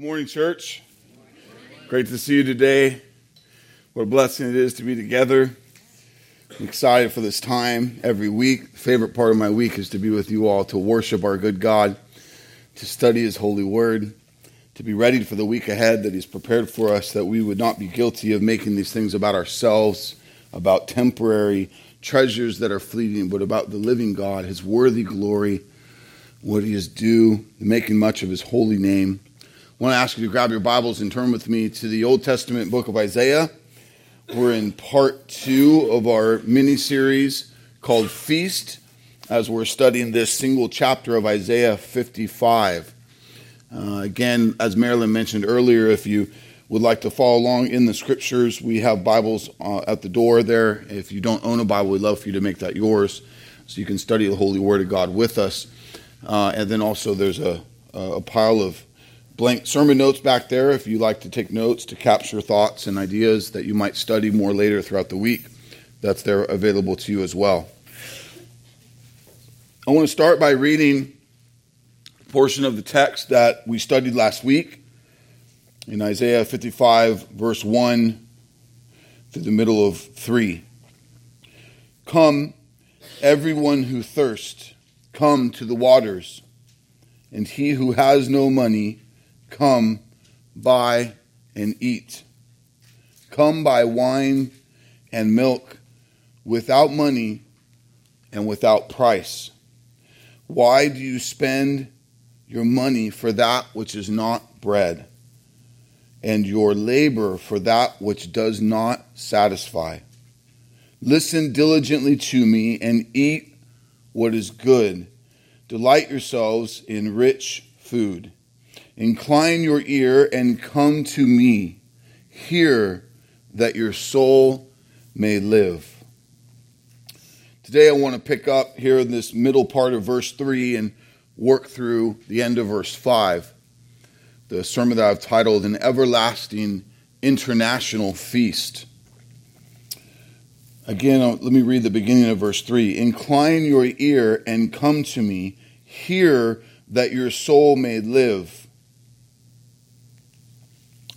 Good morning, church. Great to see you today. What a blessing it is to be together. I'm excited for this time every week. Favorite part of my week is to be with you all, to worship our good God, to study His holy word, to be ready for the week ahead that He's prepared for us, that we would not be guilty of making these things about ourselves, about temporary treasures that are fleeting, but about the living God, His worthy glory, what He is due, making much of His holy name. Want to ask you to grab your Bibles and turn with me to the Old Testament book of Isaiah. We're in part two of our mini series called Feast, as we're studying this single chapter of Isaiah 55. Uh, again, as Marilyn mentioned earlier, if you would like to follow along in the scriptures, we have Bibles uh, at the door there. If you don't own a Bible, we'd love for you to make that yours so you can study the Holy Word of God with us. Uh, and then also, there's a, a pile of blank sermon notes back there if you like to take notes to capture thoughts and ideas that you might study more later throughout the week. That's there available to you as well. I want to start by reading a portion of the text that we studied last week in Isaiah 55, verse 1 through the middle of 3. Come, everyone who thirsts, come to the waters, and he who has no money, Come, buy and eat. Come buy wine and milk without money and without price. Why do you spend your money for that which is not bread, and your labor for that which does not satisfy? Listen diligently to me and eat what is good. Delight yourselves in rich food. Incline your ear and come to me. Hear that your soul may live. Today I want to pick up here in this middle part of verse 3 and work through the end of verse 5. The sermon that I've titled An Everlasting International Feast. Again, uh, let me read the beginning of verse 3. Incline your ear and come to me. Hear that your soul may live.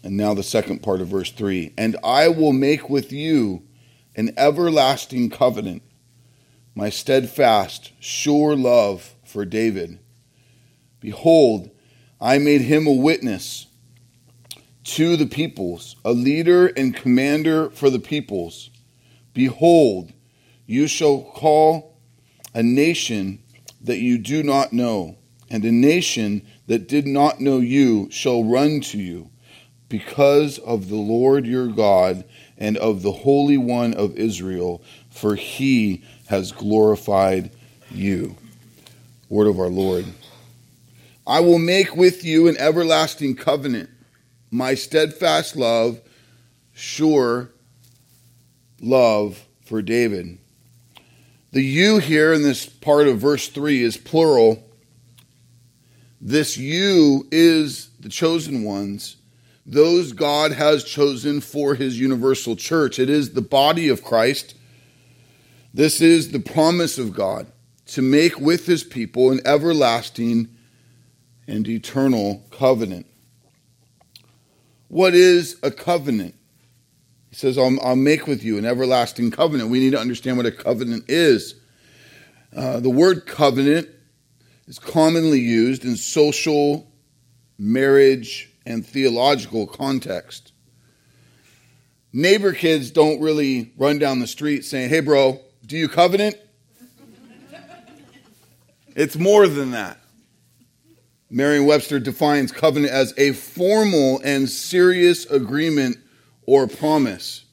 And now the second part of verse 3 And I will make with you an everlasting covenant, my steadfast, sure love for David. Behold, I made him a witness to the peoples, a leader and commander for the peoples. Behold, you shall call a nation that you do not know, and a nation that did not know you shall run to you because of the Lord your God and of the Holy One of Israel, for he has glorified you. Word of our Lord. I will make with you an everlasting covenant, my steadfast love, sure love for David. The you here in this part of verse 3 is plural. This you is the chosen ones those God has chosen for his universal church. It is the body of Christ. This is the promise of God to make with his people an everlasting and eternal covenant. What is a covenant? He says, I'll, I'll, make with you an everlasting covenant. We need to understand what a covenant is. Uh, the word covenant is commonly used in social, marriage, and theological context. Neighbor kids don't really run down the street saying, Hey, bro, do you covenant? it's more than that. Merriam Webster defines covenant as a formal and serious agreement or promise.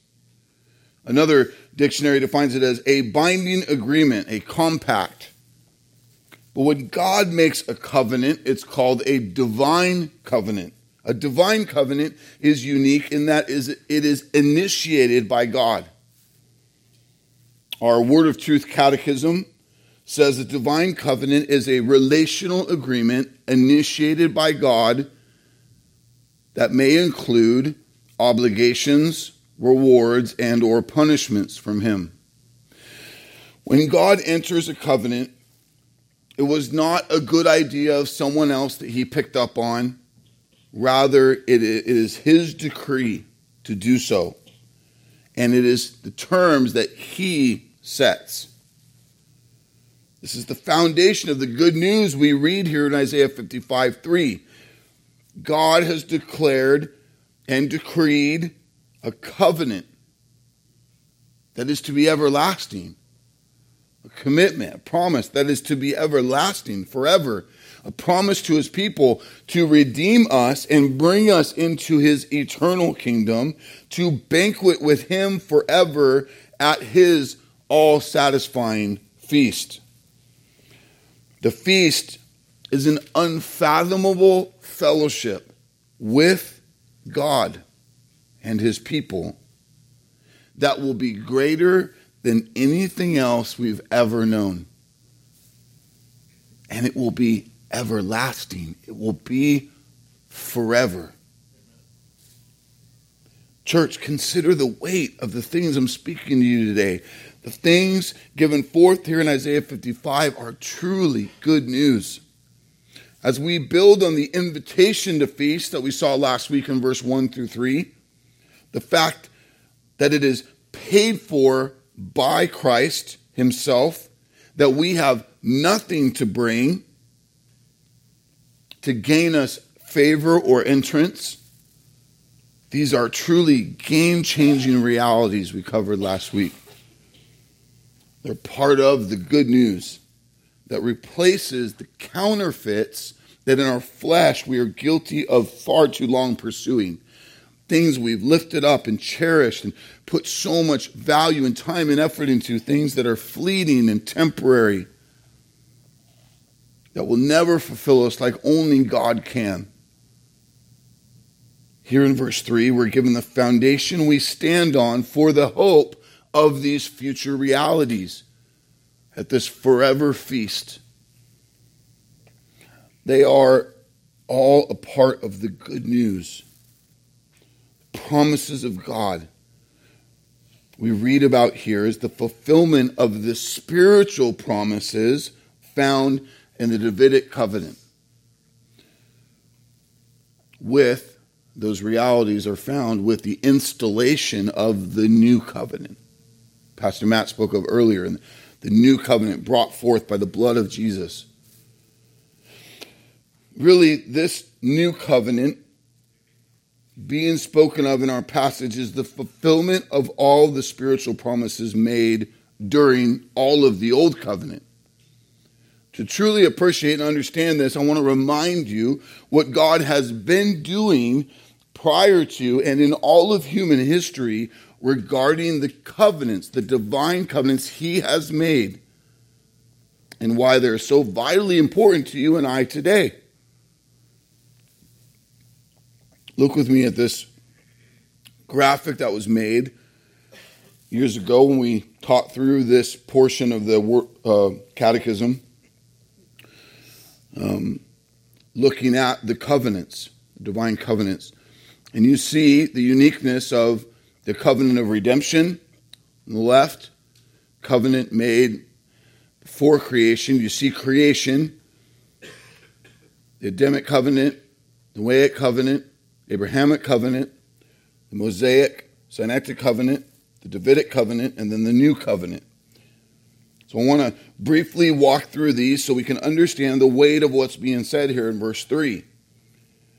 Another dictionary defines it as a binding agreement, a compact. But when God makes a covenant, it's called a divine covenant. A divine covenant is unique in that it is initiated by God. Our Word of Truth Catechism says a divine covenant is a relational agreement initiated by God that may include obligations, rewards, and or punishments from him. When God enters a covenant, it was not a good idea of someone else that he picked up on Rather, it is his decree to do so. And it is the terms that he sets. This is the foundation of the good news we read here in Isaiah 55 3. God has declared and decreed a covenant that is to be everlasting, a commitment, a promise that is to be everlasting forever, a promise to his people to redeem us and bring us into his eternal kingdom, to banquet with him forever at his all satisfying feast. The feast is an unfathomable fellowship with God and his people that will be greater than anything else we've ever known. And it will be everlasting, it will be forever. Church, consider the weight of the things I'm speaking to you today. The things given forth here in Isaiah 55 are truly good news. As we build on the invitation to feast that we saw last week in verse 1 through 3, the fact that it is paid for by Christ Himself, that we have nothing to bring to gain us favor or entrance. These are truly game changing realities we covered last week. They're part of the good news that replaces the counterfeits that in our flesh we are guilty of far too long pursuing. Things we've lifted up and cherished and put so much value and time and effort into, things that are fleeting and temporary, that will never fulfill us like only God can. Here in verse 3, we're given the foundation we stand on for the hope of these future realities at this forever feast. They are all a part of the good news, promises of God. We read about here is the fulfillment of the spiritual promises found in the Davidic covenant. With those realities are found with the installation of the new covenant. Pastor Matt spoke of earlier, and the new covenant brought forth by the blood of Jesus. Really, this new covenant being spoken of in our passage is the fulfillment of all the spiritual promises made during all of the old covenant. To truly appreciate and understand this, I want to remind you what God has been doing prior to and in all of human history regarding the covenants, the divine covenants he has made, and why they're so vitally important to you and I today. Look with me at this graphic that was made years ago when we taught through this portion of the uh, catechism, um, looking at the covenants, divine covenants. And you see the uniqueness of the covenant of redemption on the left, covenant made before creation. You see creation, the Adamic covenant, the Noahic covenant, Abrahamic covenant, the Mosaic, Sinaitic covenant, the Davidic covenant, and then the new covenant. So I want to briefly walk through these so we can understand the weight of what's being said here in verse 3.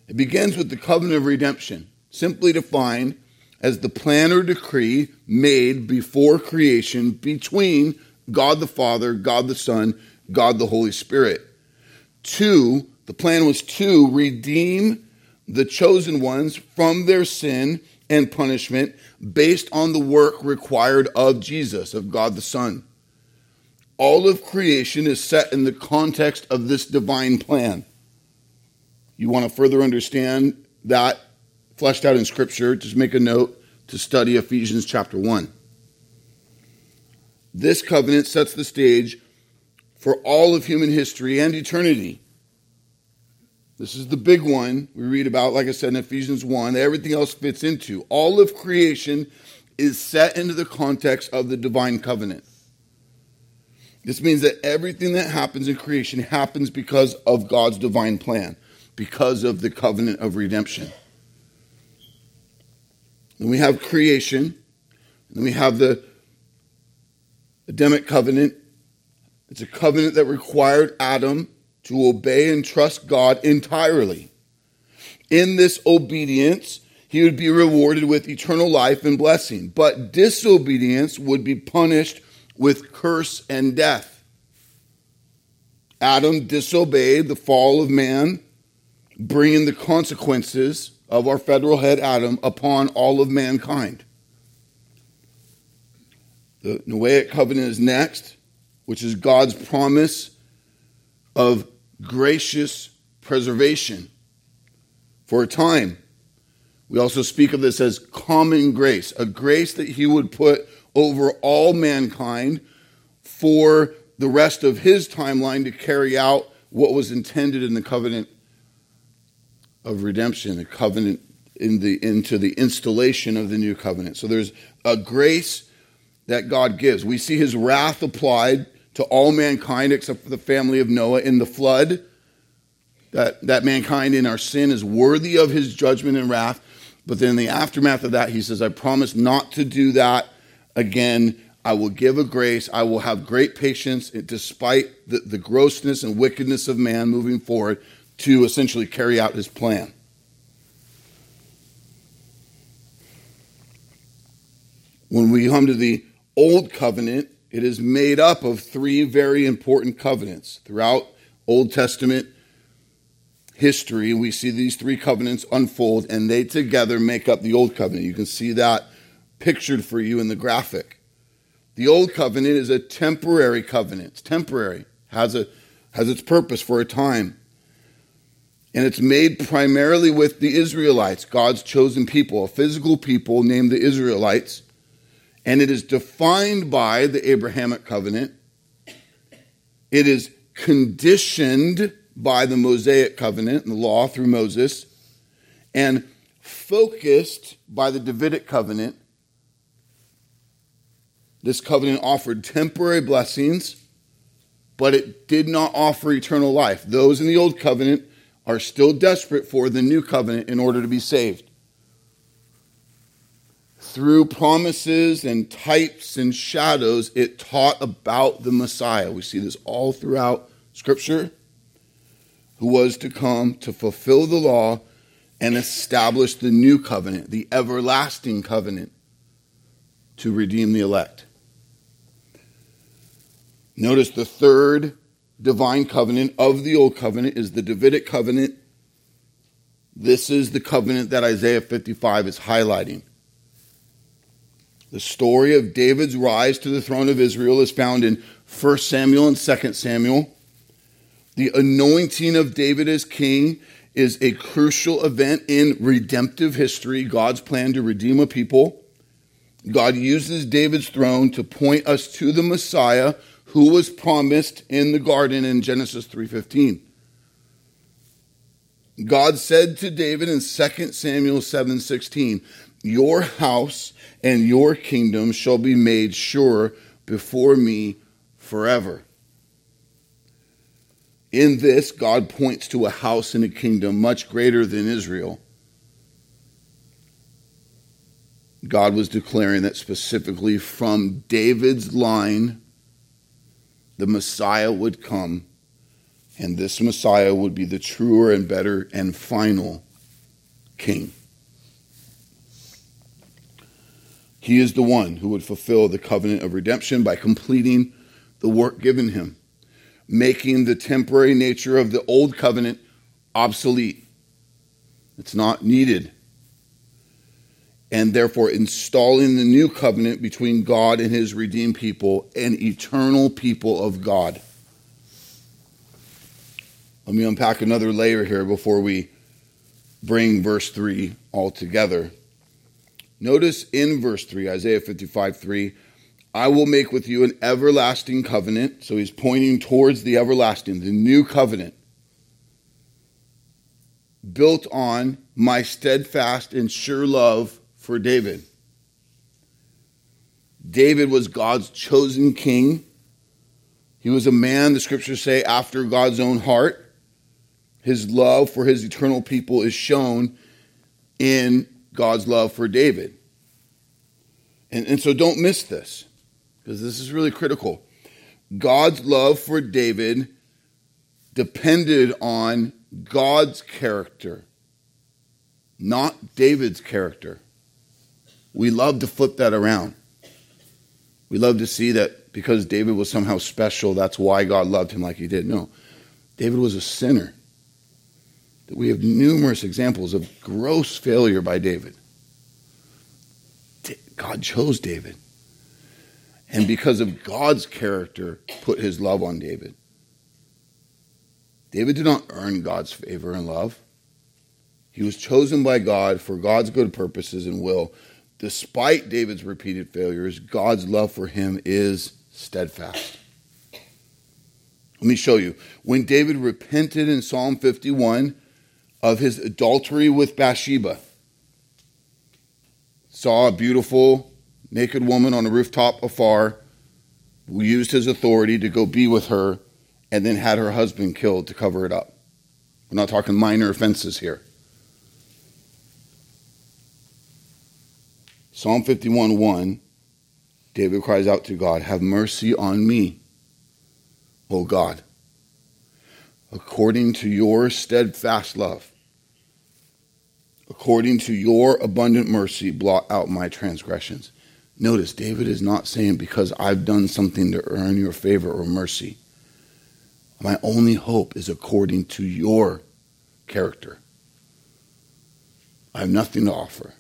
It begins with the covenant of redemption, simply defined as the plan or decree made before creation between God the Father, God the Son, God the Holy Spirit. Two, the plan was to redeem the chosen ones from their sin and punishment based on the work required of Jesus, of God the Son. All of creation is set in the context of this divine plan. You want to further understand that fleshed out in Scripture, just make a note to study Ephesians chapter 1. This covenant sets the stage for all of human history and eternity. This is the big one we read about, like I said in Ephesians 1, everything else fits into. All of creation is set into the context of the divine covenant. This means that everything that happens in creation happens because of God's divine plan. because of the covenant of redemption. And we have creation, and we have the Adamic covenant. It's a covenant that required Adam to obey and trust God entirely. In this obedience, he would be rewarded with eternal life and blessing, but disobedience would be punished with curse and death. Adam disobeyed the fall of man, bringing the consequences of our federal head Adam upon all of mankind. The Noahic covenant is next, which is God's promise of gracious preservation for a time. We also speak of this as common grace, a grace that he would put over all mankind for the rest of his timeline to carry out what was intended in the covenant of redemption, the covenant in the, into the installation of the new covenant. So there's a grace that God gives. We see his wrath applied to all mankind except for the family of Noah in the flood. That, that mankind in our sin is worthy of his judgment and wrath. But then in the aftermath of that, he says, I promise not to do that again. I will give a grace. I will have great patience despite the, the grossness and wickedness of man moving forward to essentially carry out his plan. When we come to the Old Covenant, it is made up of three very important covenants. Throughout Old Testament history, we see these three covenants unfold, and they together make up the Old Covenant. You can see that pictured for you in the graphic. The Old Covenant is a temporary covenant. It's temporary, has, a, has its purpose for a time. And it's made primarily with the Israelites, God's chosen people, a physical people named the Israelites and it is defined by the Abrahamic covenant. It is conditioned by the Mosaic covenant and the law through Moses, and focused by the Davidic covenant. This covenant offered temporary blessings, but it did not offer eternal life. Those in the old covenant are still desperate for the new covenant in order to be saved through promises and types and shadows, it taught about the Messiah. We see this all throughout Scripture, who was to come to fulfill the law and establish the new covenant, the everlasting covenant, to redeem the elect. Notice the third divine covenant of the old covenant is the Davidic covenant. This is the covenant that Isaiah 55 is highlighting. The story of David's rise to the throne of Israel is found in 1 Samuel and 2 Samuel. The anointing of David as king is a crucial event in redemptive history, God's plan to redeem a people. God uses David's throne to point us to the Messiah who was promised in the garden in Genesis 3:15. God said to David in 2 Samuel 7:16, "Your house and your kingdom shall be made sure before me forever. In this, God points to a house and a kingdom much greater than Israel. God was declaring that specifically from David's line, the Messiah would come, and this Messiah would be the truer and better and final king. He is the one who would fulfill the covenant of redemption by completing the work given him, making the temporary nature of the old covenant obsolete. It's not needed. And therefore, installing the new covenant between God and his redeemed people, an eternal people of God. Let me unpack another layer here before we bring verse 3 all together. Notice in verse 3, Isaiah 55 3, I will make with you an everlasting covenant. So he's pointing towards the everlasting, the new covenant, built on my steadfast and sure love for David. David was God's chosen king. He was a man, the scriptures say, after God's own heart. His love for his eternal people is shown in God's love for David. And, and so don't miss this, because this is really critical. God's love for David depended on God's character, not David's character. We love to flip that around. We love to see that because David was somehow special, that's why God loved him like he did. No, David was a sinner. We have numerous examples of gross failure by David. God chose David. And because of God's character, put his love on David. David did not earn God's favor and love. He was chosen by God for God's good purposes and will. Despite David's repeated failures, God's love for him is steadfast. Let me show you. When David repented in Psalm 51 of his adultery with Bathsheba, saw a beautiful naked woman on a rooftop afar, who used his authority to go be with her, and then had her husband killed to cover it up. We're not talking minor offenses here. Psalm 51 1, David cries out to God, Have mercy on me, O God, according to your steadfast love according to your abundant mercy, blot out my transgressions. Notice, David is not saying, because I've done something to earn your favor or mercy. My only hope is according to your character. I have nothing to offer.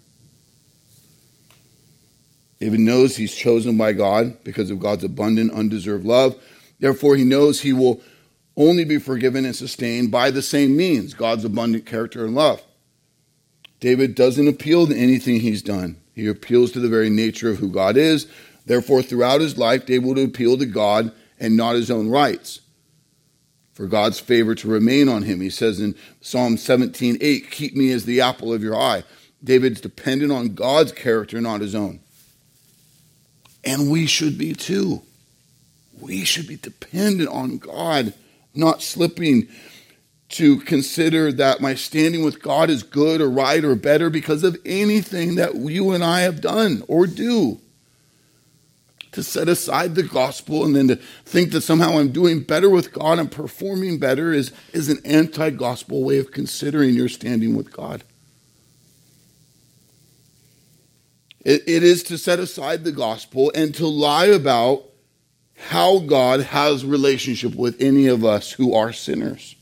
David knows he's chosen by God because of God's abundant, undeserved love. Therefore, he knows he will only be forgiven and sustained by the same means God's abundant character and love. David doesn't appeal to anything he's done. He appeals to the very nature of who God is. Therefore, throughout his life, David would appeal to God and not his own rights. For God's favor to remain on him. He says in Psalm 17, 8, keep me as the apple of your eye. David's dependent on God's character, not his own. And we should be too. We should be dependent on God, not slipping to consider that my standing with God is good or right or better because of anything that you and I have done or do. To set aside the gospel and then to think that somehow I'm doing better with God and performing better is, is an anti gospel way of considering your standing with God. It, it is to set aside the gospel and to lie about how God has relationship with any of us who are sinners.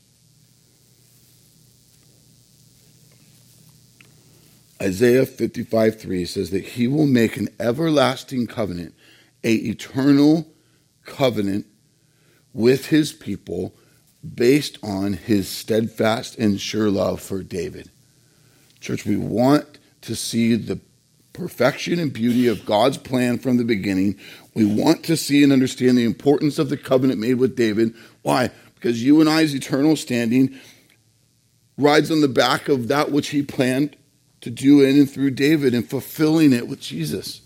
Isaiah 55 3 says that he will make an everlasting covenant, a eternal covenant with his people based on his steadfast and sure love for David. Church, we want to see the perfection and beauty of God's plan from the beginning. We want to see and understand the importance of the covenant made with David. Why? Because you and I's eternal standing rides on the back of that which he planned to do in and through David and fulfilling it with Jesus.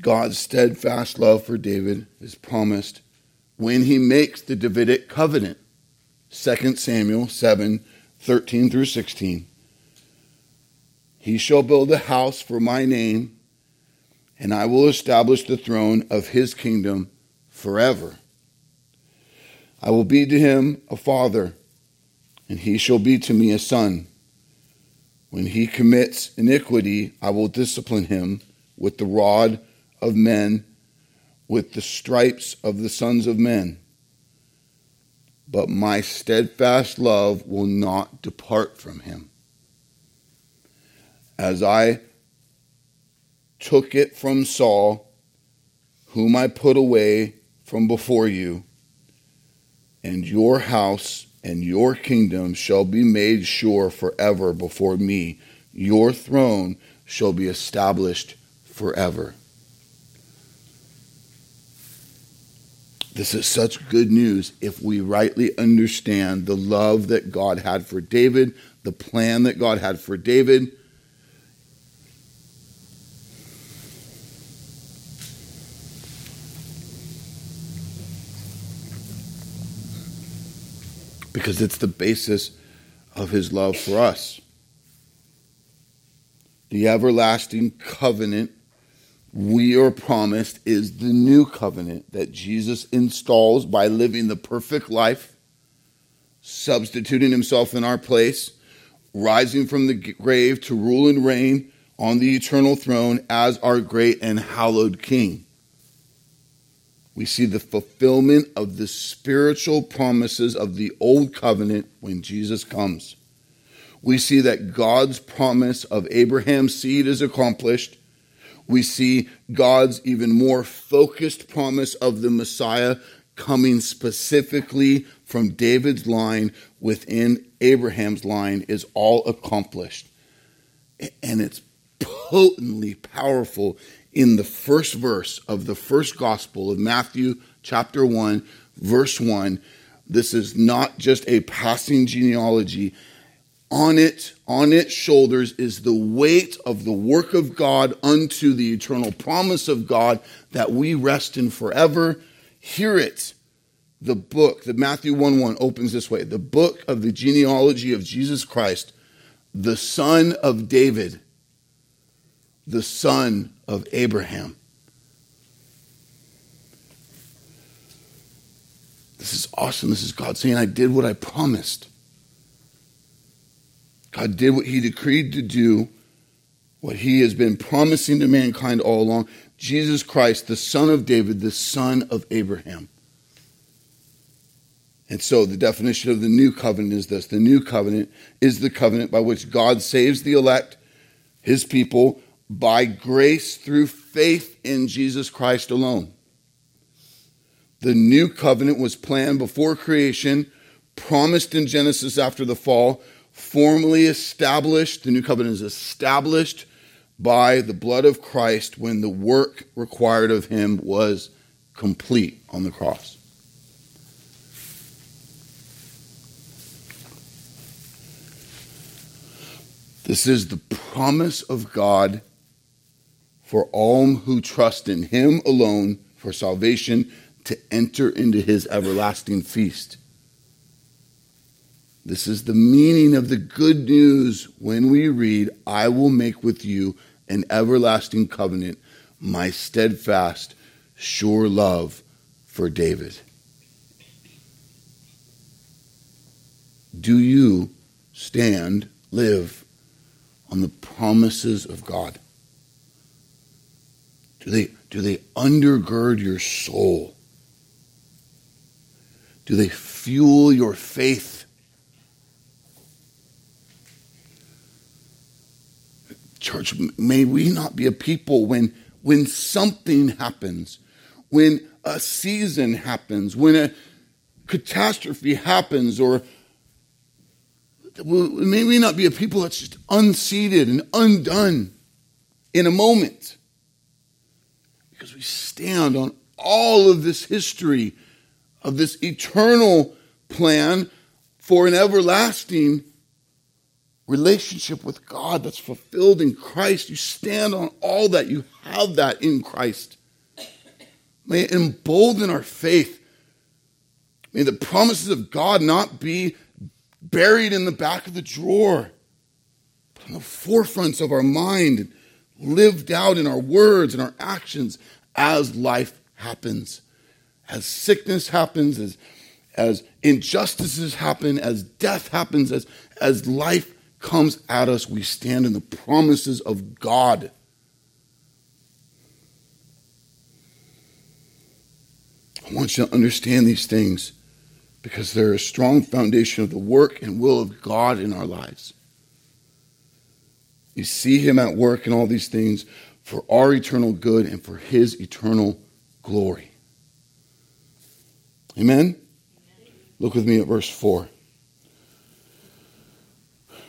God's steadfast love for David is promised when he makes the Davidic covenant. 2 Samuel 7 13 through 16. He shall build a house for my name, and I will establish the throne of his kingdom forever. I will be to him a father, and he shall be to me a son. When he commits iniquity, I will discipline him with the rod of men, with the stripes of the sons of men. But my steadfast love will not depart from him. As I took it from Saul, whom I put away from before you, and your house and your kingdom shall be made sure forever before me. Your throne shall be established forever. This is such good news if we rightly understand the love that God had for David, the plan that God had for David. Because it's the basis of his love for us. The everlasting covenant we are promised is the new covenant that Jesus installs by living the perfect life, substituting himself in our place, rising from the grave to rule and reign on the eternal throne as our great and hallowed King. We see the fulfillment of the spiritual promises of the old covenant when Jesus comes. We see that God's promise of Abraham's seed is accomplished. We see God's even more focused promise of the Messiah coming specifically from David's line within Abraham's line is all accomplished. And it's potently powerful in the first verse of the first gospel of Matthew, chapter 1, verse 1. This is not just a passing genealogy. On it, on its shoulders is the weight of the work of God unto the eternal promise of God that we rest in forever. Hear it. The book, the Matthew 1 1 opens this way the book of the genealogy of Jesus Christ, the son of David the son of Abraham. This is awesome. This is God saying, I did what I promised. God did what he decreed to do, what he has been promising to mankind all along. Jesus Christ, the son of David, the son of Abraham. And so the definition of the new covenant is this the new covenant is the covenant by which God saves the elect, his people, by grace through faith in Jesus Christ alone. The new covenant was planned before creation, promised in Genesis after the fall, formally established. The new covenant is established by the blood of Christ when the work required of him was complete on the cross. This is the promise of God for all who trust in him alone for salvation to enter into his everlasting feast. This is the meaning of the good news when we read, I will make with you an everlasting covenant, my steadfast, sure love for David. Do you stand, live on the promises of God? Do they, do they undergird your soul? Do they fuel your faith? Church, may we not be a people when, when something happens, when a season happens, when a catastrophe happens, or may we not be a people that's just unseated and undone in a moment? Because we stand on all of this history of this eternal plan for an everlasting relationship with God that's fulfilled in Christ. You stand on all that. You have that in Christ. May it embolden our faith. May the promises of God not be buried in the back of the drawer, but on the forefronts of our mind lived out in our words and our actions as life happens. As sickness happens, as, as injustices happen, as death happens, as, as life comes at us, we stand in the promises of God. I want you to understand these things because they're a strong foundation of the work and will of God in our lives. You see him at work in all these things for our eternal good and for his eternal glory. Amen? Look with me at verse 4.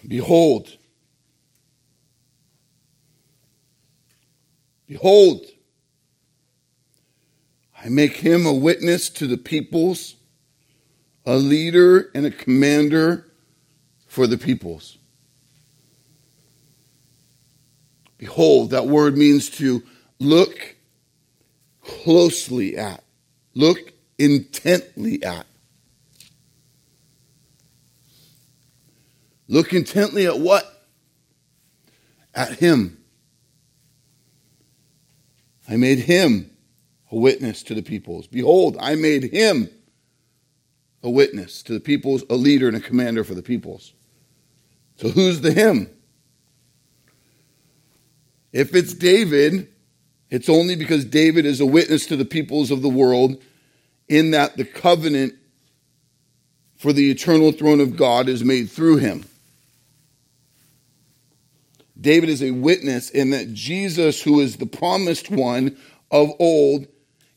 Behold, behold, I make him a witness to the peoples, a leader and a commander for the peoples. Behold, that word means to look closely at, look intently at. Look intently at what? At him. I made him a witness to the peoples. Behold, I made him a witness to the peoples, a leader and a commander for the peoples. So who's the him? If it's David, it's only because David is a witness to the peoples of the world in that the covenant for the eternal throne of God is made through him. David is a witness in that Jesus, who is the promised one of old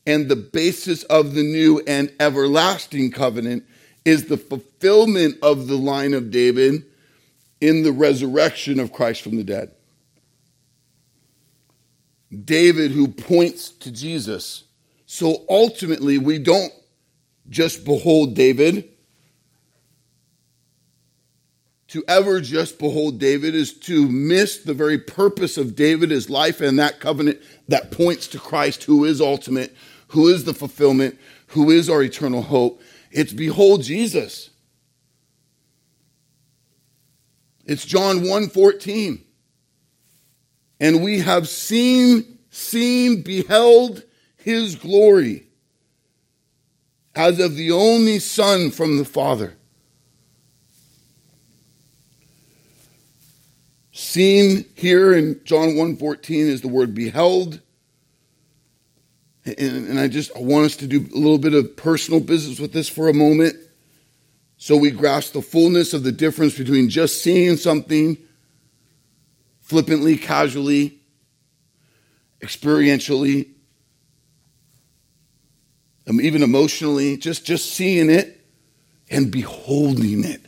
and the basis of the new and everlasting covenant, is the fulfillment of the line of David in the resurrection of Christ from the dead. David, who points to Jesus. So ultimately, we don't just behold David to ever just behold David is to miss the very purpose of David, his life, and that covenant that points to Christ, who is ultimate, who is the fulfillment, who is our eternal hope. It's behold Jesus. It's John 1 14. And we have seen, seen, beheld his glory as of the only Son from the Father Seen here in John 1.14 is the word beheld. And, and I just want us to do a little bit of personal business with this for a moment so we grasp the fullness of the difference between just seeing something flippantly, casually, experientially, um, even emotionally, just, just seeing it and beholding it.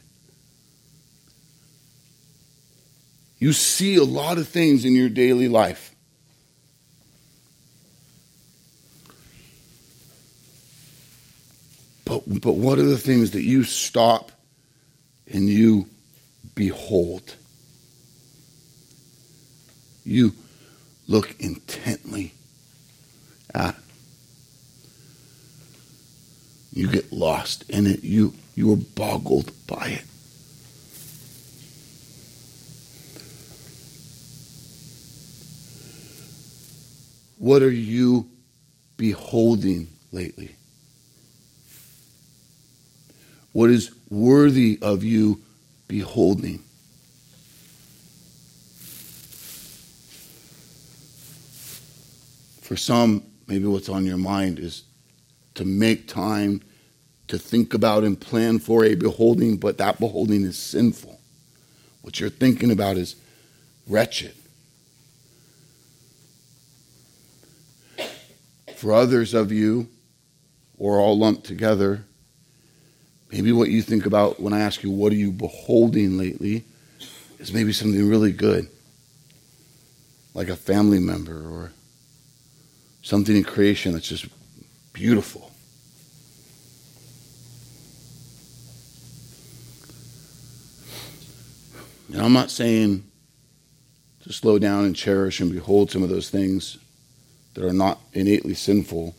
You see a lot of things in your daily life. But, but what are the things that you stop and you behold? You look intently at. You get lost in it. You, you are boggled by it. What are you beholding lately? What is worthy of you beholding? For some, maybe what's on your mind is to make time to think about and plan for a beholding, but that beholding is sinful. What you're thinking about is wretched. For others of you, or all lumped together, maybe what you think about when I ask you, what are you beholding lately, is maybe something really good, like a family member or something in creation that's just beautiful. And I'm not saying to slow down and cherish and behold some of those things that are not innately sinful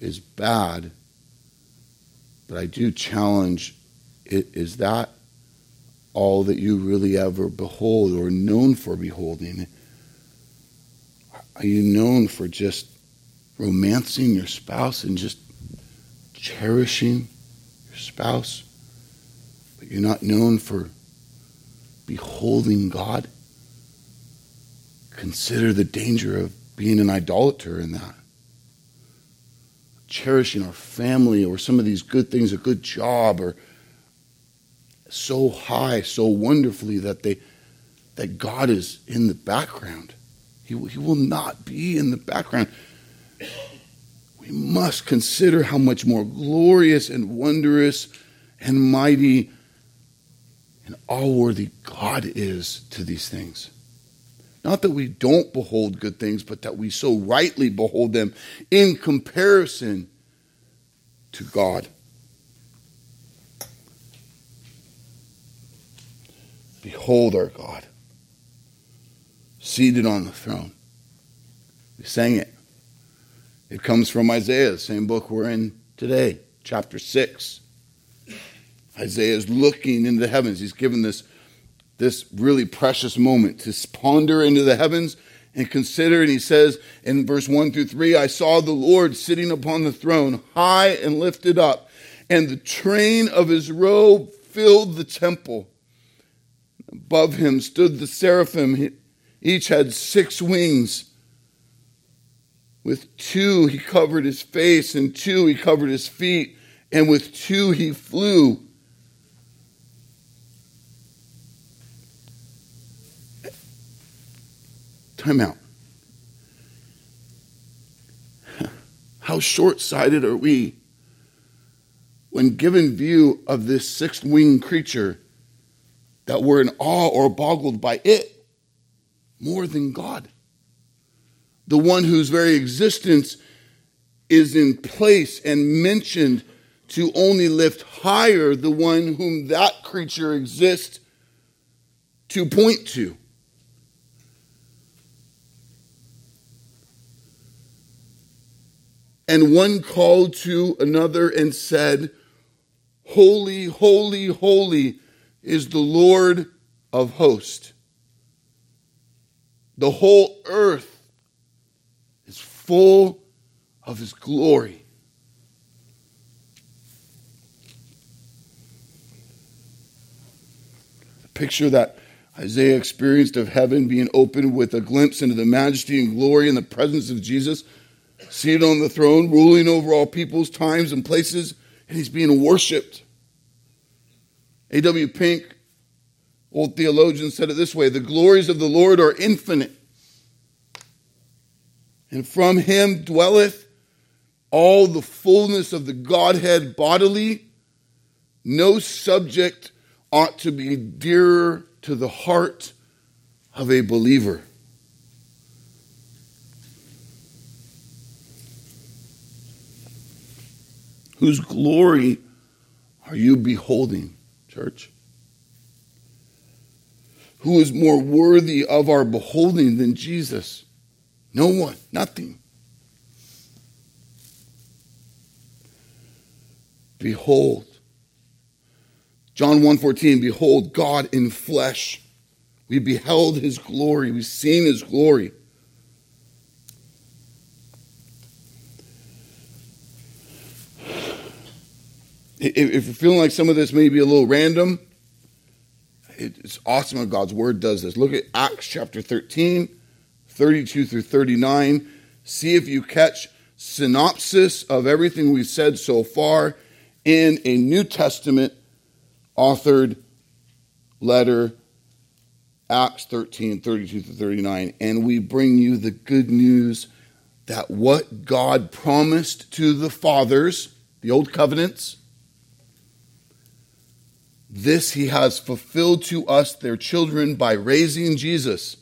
is bad, but I do challenge is that all that you really ever behold or known for beholding? Are you known for just romancing your spouse and just cherishing your spouse? But you're not known for beholding God? Consider the danger of being an idolater in that. Cherishing our family or some of these good things, a good job, or so high, so wonderfully that they that God is in the background. He, he will not be in the background. We must consider how much more glorious and wondrous and mighty and all worthy God is to these things. Not that we don't behold good things, but that we so rightly behold them in comparison to God. Behold our God, seated on the throne. We sang it. It comes from Isaiah, the same book we're in today, chapter 6. Isaiah is looking into the heavens. He's given this, this really precious moment to ponder into the heavens and consider. And he says in verse 1 through 3 I saw the Lord sitting upon the throne, high and lifted up, and the train of his robe filled the temple. Above him stood the seraphim. Each had six wings. With two he covered his face, and two he covered his feet, and with two he flew. Time out. How short sighted are we when given view of this six winged creature that we're in awe or boggled by it more than God? The one whose very existence is in place and mentioned to only lift higher the one whom that creature exists to point to. And one called to another and said, Holy, holy, holy is the Lord of hosts. The whole earth is full of his glory. The picture that Isaiah experienced of heaven being opened with a glimpse into the majesty and glory and the presence of Jesus seated on the throne, ruling over all peoples, times, and places, and he's being worshiped. A.W. Pink, old theologian, said it this way The glories of the Lord are infinite, and from him dwelleth all the fullness of the Godhead bodily. No subject ought to be dearer to the heart of a believer. Whose glory are you beholding, church? Who is more worthy of our beholding than Jesus? No one, nothing. Behold. John 1:14 Behold God in flesh. We beheld his glory. We've seen his glory. If you're feeling like some of this may be a little random, it's awesome how God's word does this. Look at Acts chapter 13, 32 through 39. See if you catch synopsis of everything we've said so far in a New Testament authored letter, Acts 13, 32 through 39. And we bring you the good news that what God promised to the fathers, the old covenants, this he has fulfilled to us, their children, by raising Jesus.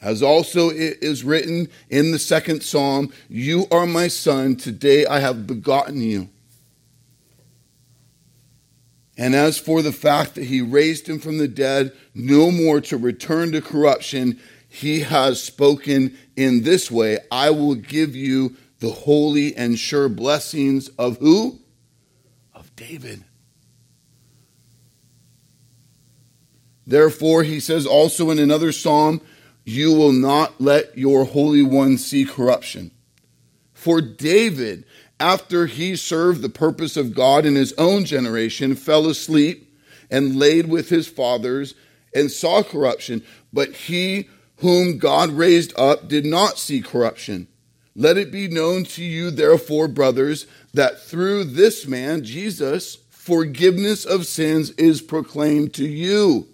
As also it is written in the second psalm, You are my son, today I have begotten you. And as for the fact that he raised him from the dead, no more to return to corruption, he has spoken in this way I will give you the holy and sure blessings of who? Of David. Therefore, he says also in another psalm, You will not let your Holy One see corruption. For David, after he served the purpose of God in his own generation, fell asleep and laid with his fathers and saw corruption. But he whom God raised up did not see corruption. Let it be known to you, therefore, brothers, that through this man, Jesus, forgiveness of sins is proclaimed to you.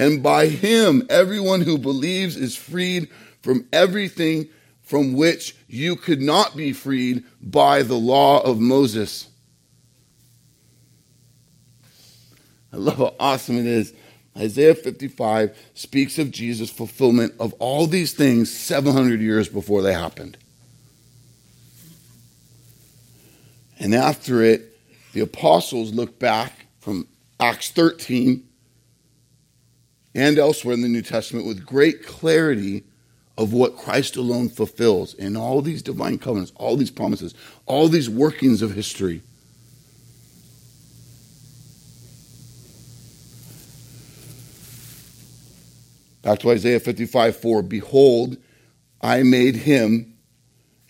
And by him, everyone who believes is freed from everything from which you could not be freed by the law of Moses. I love how awesome it is. Isaiah 55 speaks of Jesus' fulfillment of all these things 700 years before they happened. And after it, the apostles look back from Acts 13 and elsewhere in the New Testament with great clarity of what Christ alone fulfills in all these divine covenants, all these promises, all these workings of history. Back to Isaiah 55 4 Behold, I made him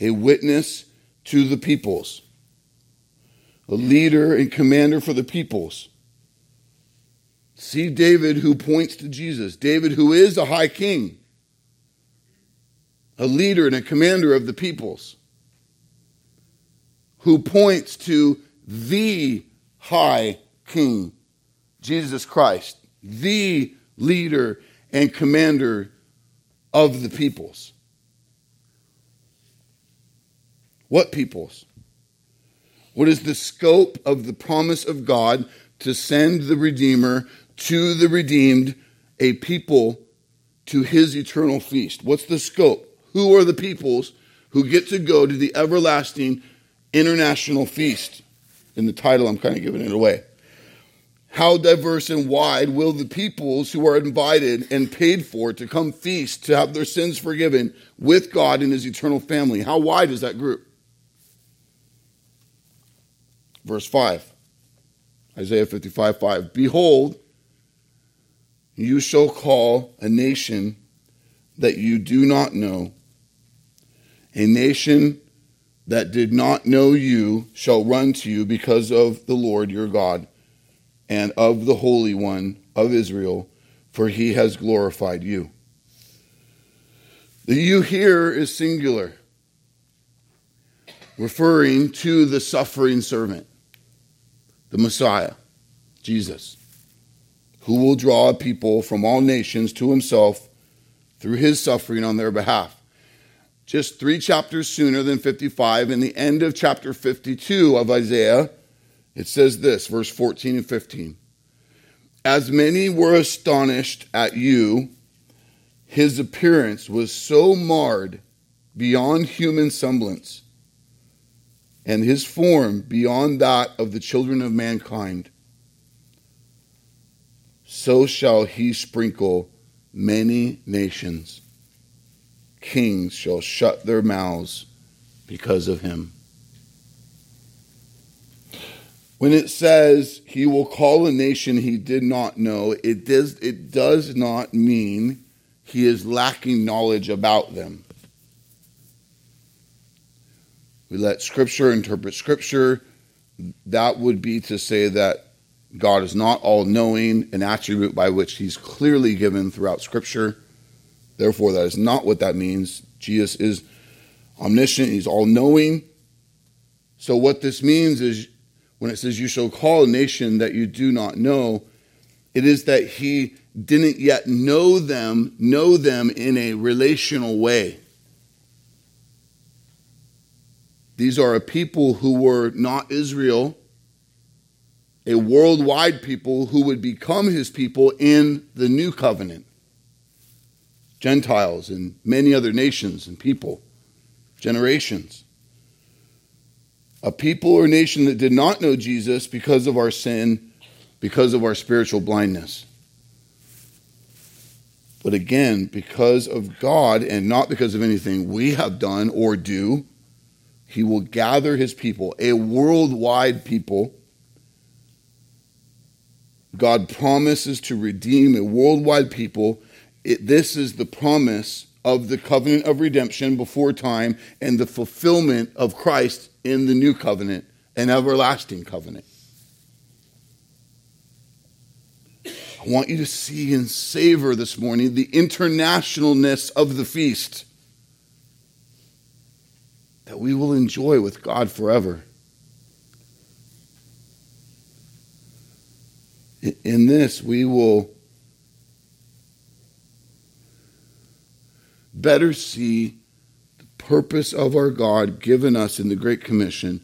a witness to the peoples, a leader and commander for the peoples. See David who points to Jesus. David who is a high king, a leader and a commander of the peoples, who points to the high king, Jesus Christ, the leader and commander of the peoples. What peoples? What is the scope of the promise of God to send the Redeemer to the redeemed, a people to his eternal feast? What's the scope? Who are the peoples who get to go to the everlasting international feast? In the title, I'm kind of giving it away. How diverse and wide will the peoples who are invited and paid for to come feast to have their sins forgiven with God in his eternal family? How wide is that group? Verse 5, Isaiah 55 5. Behold, you shall call a nation that you do not know, a nation that did not know you shall run to you because of the Lord your God and of the Holy One of Israel, for he has glorified you. The you here is singular, referring to the suffering servant the Messiah, Jesus, who will draw a people from all nations to himself through his suffering on their behalf. Just three chapters sooner than 55, in the end of chapter 52 of Isaiah, it says this, verse 14 and 15. As many were astonished at you, his appearance was so marred beyond human semblance and his form beyond that of the children of mankind, so shall he sprinkle many nations. Kings shall shut their mouths because of him. When it says he will call a nation he did not know, it does, it does not mean he is lacking knowledge about them. We let Scripture interpret Scripture. That would be to say that God is not all knowing, an attribute by which He's clearly given throughout Scripture. Therefore, that is not what that means. Jesus is omniscient, He's all knowing. So, what this means is when it says, You shall call a nation that you do not know, it is that He didn't yet know them, know them in a relational way. These are a people who were not Israel, a worldwide people who would become his people in the new covenant. Gentiles and many other nations and people, generations. A people or nation that did not know Jesus because of our sin, because of our spiritual blindness. But again, because of God and not because of anything we have done or do, he will gather his people, a worldwide people. God promises to redeem a worldwide people. It, this is the promise of the covenant of redemption before time and the fulfillment of Christ in the new covenant, an everlasting covenant. I want you to see and savor this morning the internationalness of the feast that we will enjoy with God forever. In this, we will better see the purpose of our God given us in the Great Commission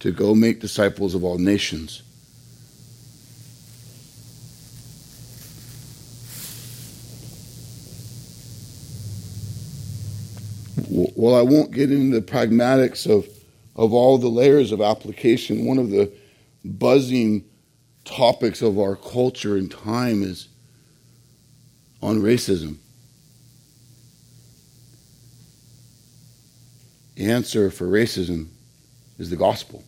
to go make disciples of all nations. well, I won't get into the pragmatics of, of all the layers of application. One of the buzzing topics of our culture and time is on racism. The answer for racism is the gospel.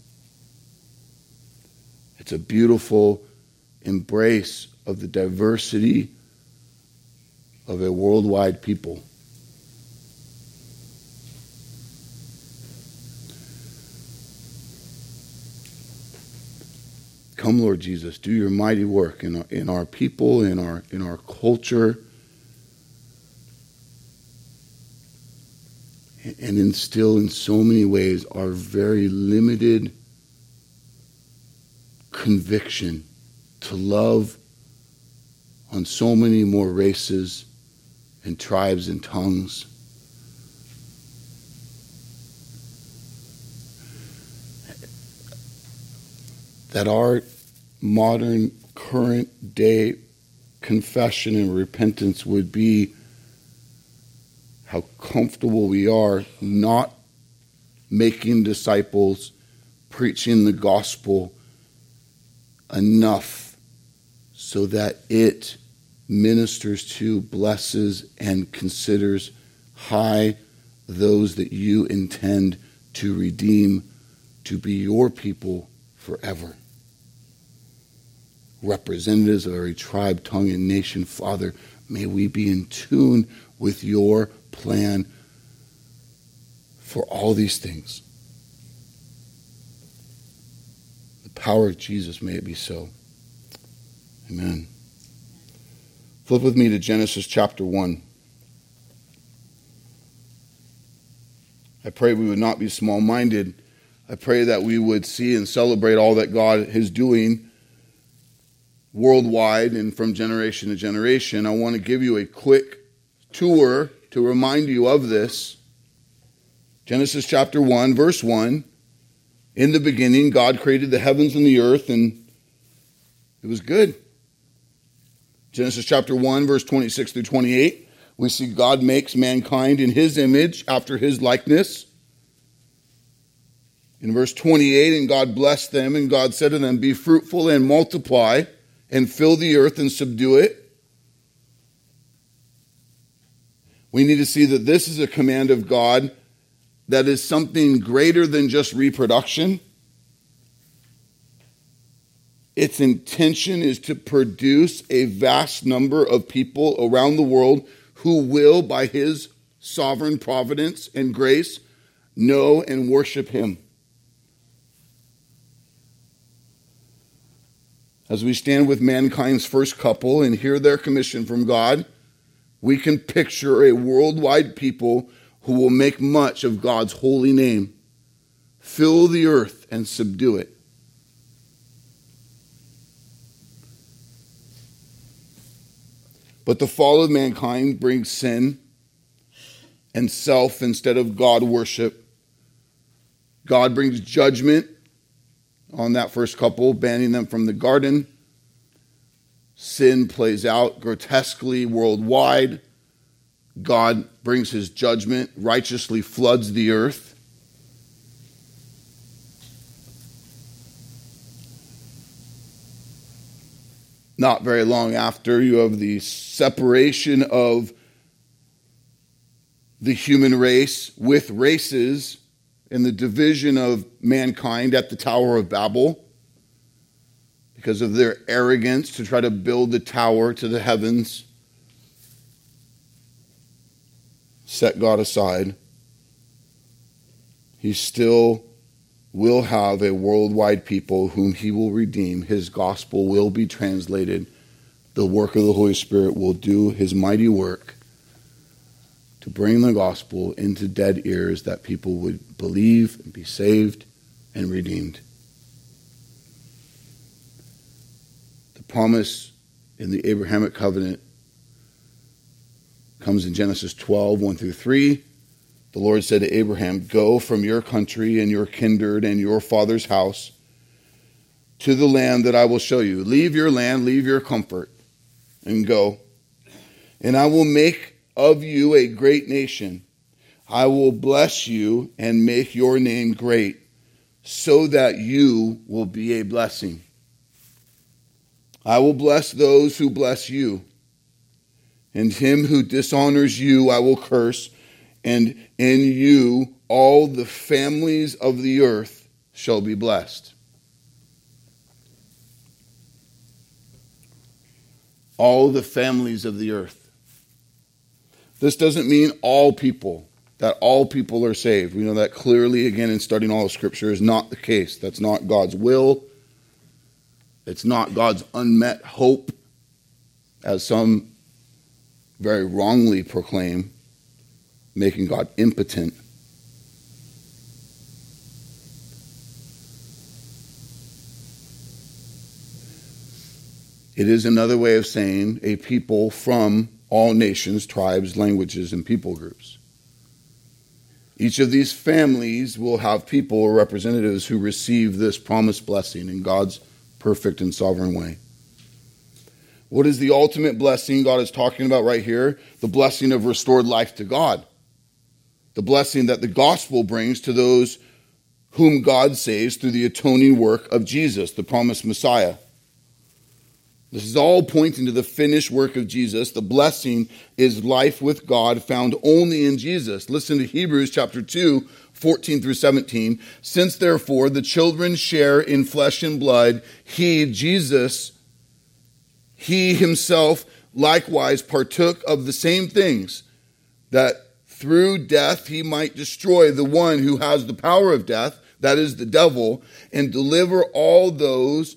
It's a beautiful embrace of the diversity of a worldwide people. Come, Lord Jesus, do your mighty work in our, in our people, in our, in our culture, and instill in so many ways our very limited conviction to love on so many more races and tribes and tongues. That our modern, current day confession and repentance would be how comfortable we are not making disciples, preaching the gospel enough so that it ministers to, blesses, and considers high those that you intend to redeem to be your people forever. Representatives of every tribe, tongue, and nation, Father, may we be in tune with your plan for all these things. The power of Jesus, may it be so. Amen. Flip with me to Genesis chapter 1. I pray we would not be small minded. I pray that we would see and celebrate all that God is doing worldwide and from generation to generation. I want to give you a quick tour to remind you of this. Genesis chapter 1, verse 1. In the beginning, God created the heavens and the earth, and it was good. Genesis chapter 1, verse 26 through 28. We see God makes mankind in his image after his likeness. In verse 28, and God blessed them, and God said to them, Be fruitful and multiply, and fill the earth and subdue it We need to see that this is a command of God that is something greater than just reproduction. Its intention is to produce a vast number of people around the world who will, by His sovereign providence and grace, know and worship Him. As we stand with mankind's first couple and hear their commission from God, we can picture a worldwide people who will make much of God's holy name, fill the earth and subdue it. But the fall of mankind brings sin and self instead of God worship. God brings judgment on that first couple, banning them from the garden. Sin plays out grotesquely worldwide. God brings his judgment, righteously floods the earth. Not very long after, you have the separation of the human race with races and the division of mankind at the Tower of Babel because of their arrogance to try to build the tower to the heavens. Set God aside. He still will have a worldwide people whom he will redeem. His gospel will be translated. The work of the Holy Spirit will do his mighty work to bring the gospel into dead ears that people would believe and be saved and redeemed. The promise in the Abrahamic covenant comes in Genesis 12, 1 through 3. The Lord said to Abraham, Go from your country and your kindred and your father's house to the land that I will show you. Leave your land, leave your comfort, and go. And I will make of you a great nation. I will bless you and make your name great, so that you will be a blessing. I will bless those who bless you, and him who dishonors you I will curse, and in you all the families of the earth shall be blessed. All the families of the earth. This doesn't mean all people, that all people are saved. We know that clearly, again, in studying all of Scripture, is not the case. That's not God's will. It's not God's unmet hope, as some very wrongly proclaim, making God impotent. It is another way of saying a people from all nations, tribes, languages, and people groups. Each of these families will have people or representatives who receive this promised blessing in God's perfect and sovereign way. What is the ultimate blessing God is talking about right here? The blessing of restored life to God. The blessing that the gospel brings to those whom God saves through the atoning work of Jesus, the promised Messiah. This is all pointing to the finished work of Jesus. The blessing is life with God found only in Jesus. Listen to Hebrews chapter 2, 14 through 17. Since therefore the children share in flesh and blood, he, Jesus, he himself likewise partook of the same things, that through death he might destroy the one who has the power of death, that is the devil, and deliver all those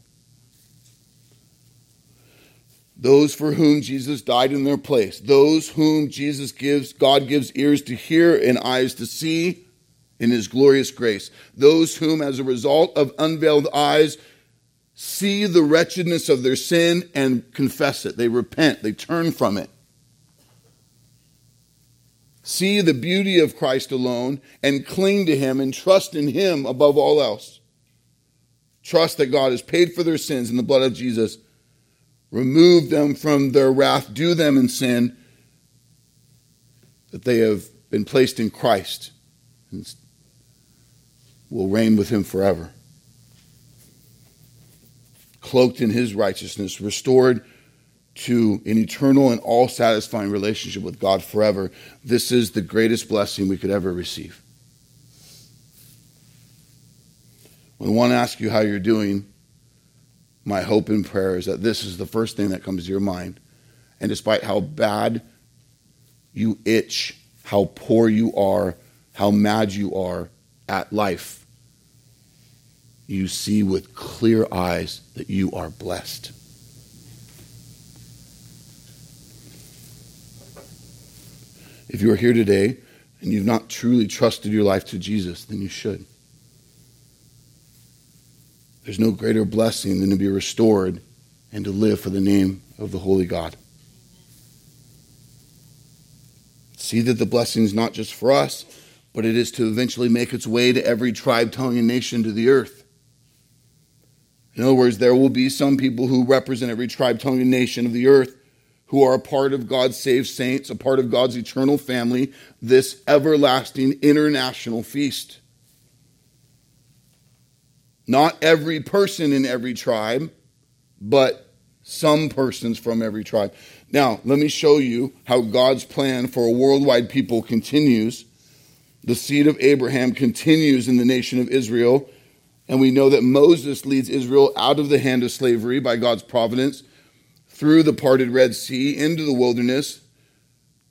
those for whom Jesus died in their place, those whom Jesus gives, God gives ears to hear and eyes to see in his glorious grace, those whom, as a result of unveiled eyes, see the wretchedness of their sin and confess it. They repent, they turn from it. See the beauty of Christ alone and cling to him and trust in him above all else. Trust that God has paid for their sins in the blood of Jesus remove them from their wrath, do them in sin, that they have been placed in Christ and will reign with him forever. Cloaked in his righteousness, restored to an eternal and all satisfying relationship with God forever. This is the greatest blessing we could ever receive. When one asks you how you're doing, my hope and prayer is that this is the first thing that comes to your mind. And despite how bad you itch, how poor you are, how mad you are at life, you see with clear eyes that you are blessed. If you are here today and you've not truly trusted your life to Jesus, then you should. There's no greater blessing than to be restored and to live for the name of the Holy God. See that the blessing is not just for us, but it is to eventually make its way to every tribe, tongue, and nation to the earth. In other words, there will be some people who represent every tribe, tongue, and nation of the earth who are a part of God's saved saints, a part of God's eternal family, this everlasting international feast. Not every person in every tribe, but some persons from every tribe. Now, let me show you how God's plan for a worldwide people continues. The seed of Abraham continues in the nation of Israel. And we know that Moses leads Israel out of the hand of slavery by God's providence through the parted Red Sea into the wilderness.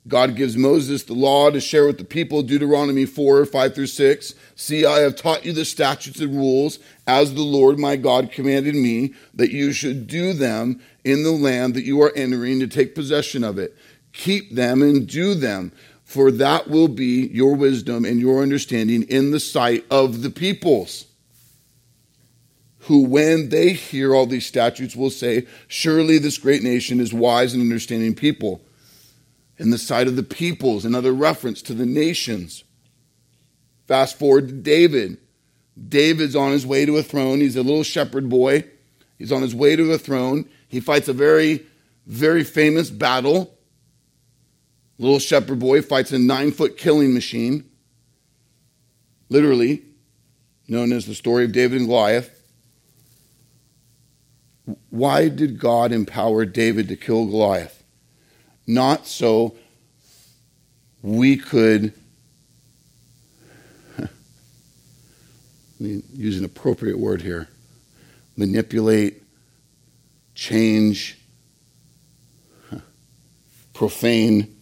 God gives Moses the law to share with the people, Deuteronomy 4, 5 through 6. See, I have taught you the statutes and rules as the Lord my God commanded me, that you should do them in the land that you are entering to take possession of it. Keep them and do them, for that will be your wisdom and your understanding in the sight of the peoples. Who, when they hear all these statutes, will say, Surely this great nation is wise and understanding people in the sight of the peoples, another reference to the nations. Fast forward to David. David's on his way to a throne. He's a little shepherd boy. He's on his way to a throne. He fights a very, very famous battle. Little shepherd boy fights a nine foot killing machine. Literally, known as the story of David and Goliath. Why did God empower David to kill Goliath? Not so we could use an appropriate word here manipulate, change, profane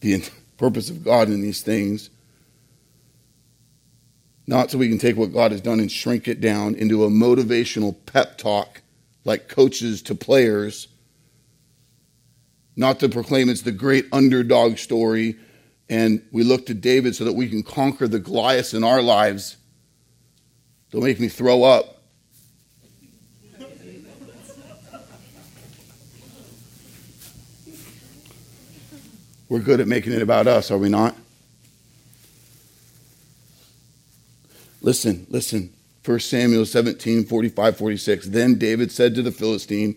the purpose of God in these things. Not so we can take what God has done and shrink it down into a motivational pep talk like coaches to players. Not to proclaim it's the great underdog story and we look to David so that we can conquer the Goliaths in our lives. Don't make me throw up. We're good at making it about us, are we not? Listen, listen. 1 Samuel 17, 45, 46. Then David said to the Philistine,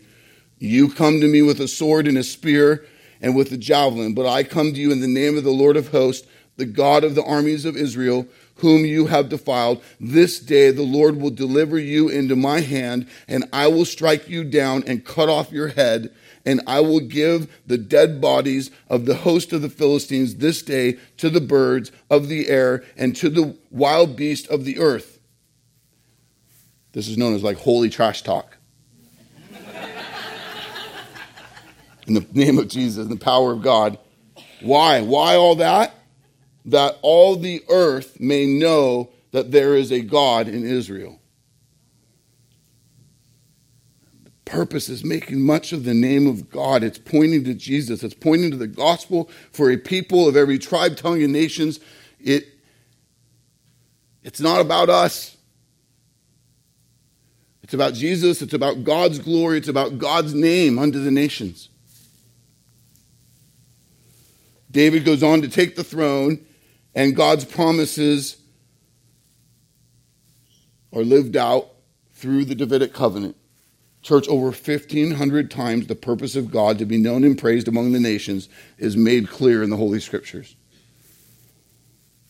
You come to me with a sword and a spear and with a javelin, but I come to you in the name of the Lord of hosts, the God of the armies of Israel, whom you have defiled. This day the Lord will deliver you into my hand, and I will strike you down and cut off your head and I will give the dead bodies of the host of the Philistines this day to the birds of the air and to the wild beast of the earth. This is known as like holy trash talk. In the name of Jesus, in the power of God. Why? Why all that? That all the earth may know that there is a God in Israel. The purpose is making much of the name of God. It's pointing to Jesus. It's pointing to the gospel for a people of every tribe, tongue, and nations. It, it's not about us. It's about Jesus. It's about God's glory. It's about God's name unto the nations. David goes on to take the throne, and God's promises are lived out through the Davidic covenant. Church, over 1,500 times the purpose of God to be known and praised among the nations is made clear in the Holy Scriptures.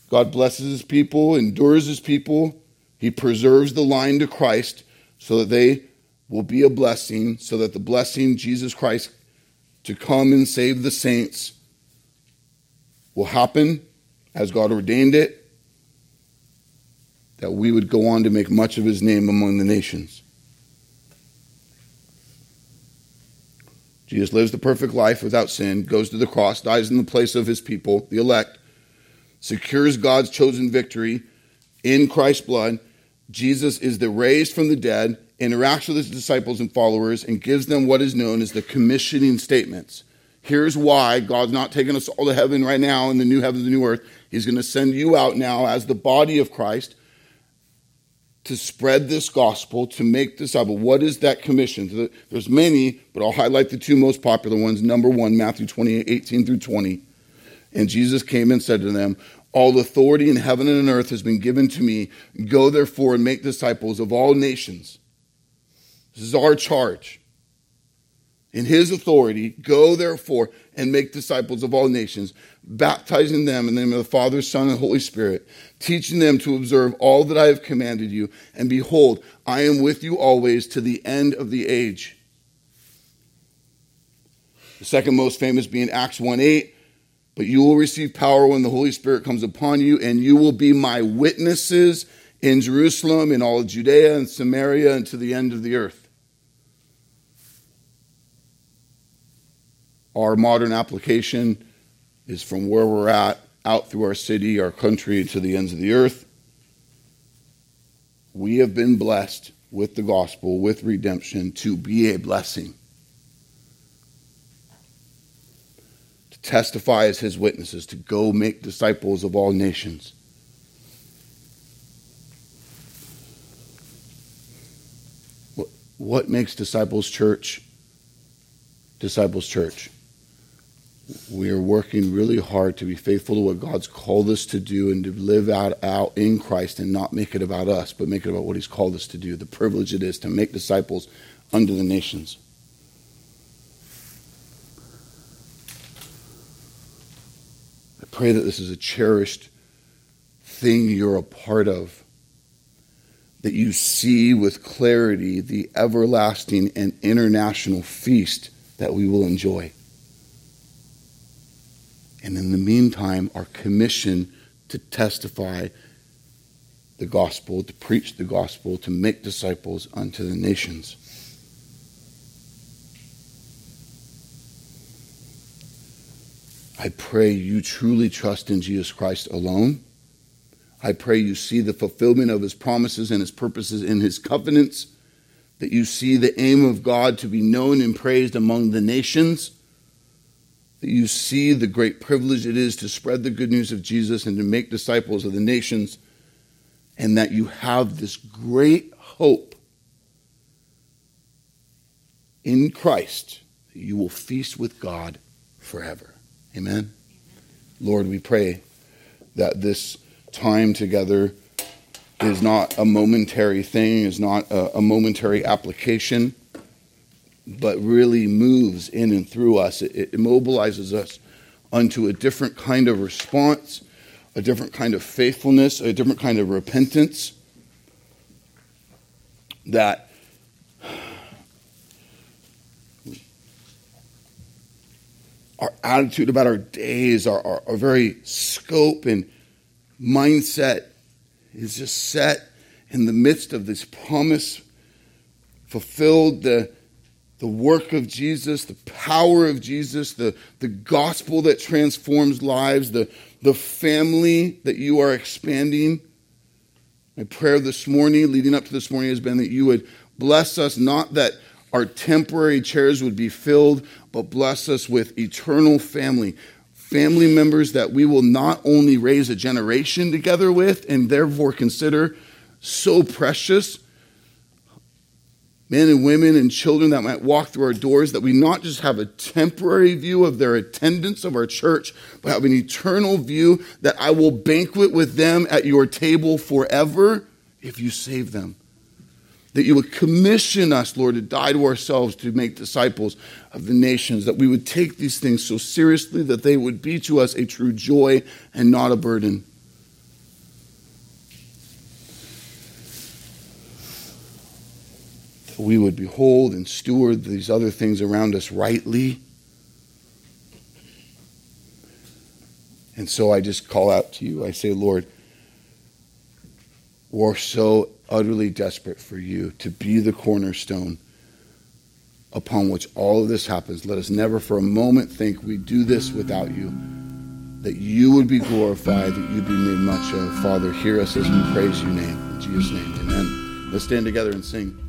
God blesses his people, endures his people. He preserves the line to Christ so that they will be a blessing, so that the blessing, Jesus Christ, to come and save the saints, will happen as God ordained it, that we would go on to make much of his name among the nations. Jesus lives the perfect life without sin, goes to the cross, dies in the place of his people, the elect, secures God's chosen victory in Christ's blood. Jesus is the raised from the dead, interacts with his disciples and followers, and gives them what is known as the commissioning statements. Here's why God's not taking us all to heaven right now in the new heavens and the new earth. He's going to send you out now as the body of Christ to spread this gospel, to make disciples. What is that commission? There's many, but I'll highlight the two most popular ones. Number one, Matthew 28, 18 through 20. And Jesus came and said to them, All authority in heaven and on earth has been given to me. Go therefore and make disciples of all nations. This is our charge in his authority, go therefore and make disciples of all nations, baptizing them in the name of the Father, Son, and Holy Spirit, teaching them to observe all that I have commanded you. And behold, I am with you always to the end of the age. The second most famous being Acts 1 8. But you will receive power when the Holy Spirit comes upon you, and you will be my witnesses in Jerusalem, in all Judea and Samaria, and to the end of the earth. Our modern application is from where we're at out through our city, our country, to the ends of the earth. We have been blessed with the gospel, with redemption, to be a blessing. To testify as his witnesses, to go make disciples of all nations. What makes Disciples Church Disciples Church? We are working really hard to be faithful to what God's called us to do and to live out, out in Christ and not make it about us, but make it about what He's called us to do, the privilege it is to make disciples unto the nations. I pray that this is a cherished thing you're a part of that you see with clarity the everlasting and international feast that we will enjoy. And in the meantime, our commission to testify the gospel, to preach the gospel, to make disciples unto the nations. I pray you truly trust in Jesus Christ alone. I pray you see the fulfillment of his promises and his purposes in his covenants, that you see the aim of God to be known and praised among the nations, that you see the great privilege it is to spread the good news of Jesus and to make disciples of the nations, and that you have this great hope in Christ that you will feast with God forever. Amen. Lord, we pray that this time together is not a momentary thing, is not a, a, momentary application, but really moves in and through us. It, it mobilizes us unto a different kind of response, a different kind of faithfulness, a different kind of repentance that our attitude about our days, our, our, our very scope and mindset is just set in the midst of this promise fulfilled, the, the work of Jesus, the power of Jesus, the, the gospel that transforms lives, the, the family that you are expanding. My prayer this morning, leading up to this morning, has been that you would bless us, not that our temporary chairs would be filled, but bless us with eternal family. Family members that we will not only raise a generation together with and therefore consider so precious, men and women and children that might walk through our doors, that we not just have a temporary view of their attendance of our church, but have an eternal view that I will banquet with them at your table forever if you save them that you would commission us, Lord, to die to ourselves to make disciples of the nations, that we would take these things so seriously that they would be to us a true joy and not a burden. We would behold and steward these other things around us rightly. And so I just call out to you. I say, Lord, we're so utterly desperate for you to be the cornerstone upon which all of this happens. Let us never for a moment think we do this without you. That you would be glorified, that you'd be made much of. Father, hear us as we praise your name. In Jesus' name, amen. Let's stand together and sing.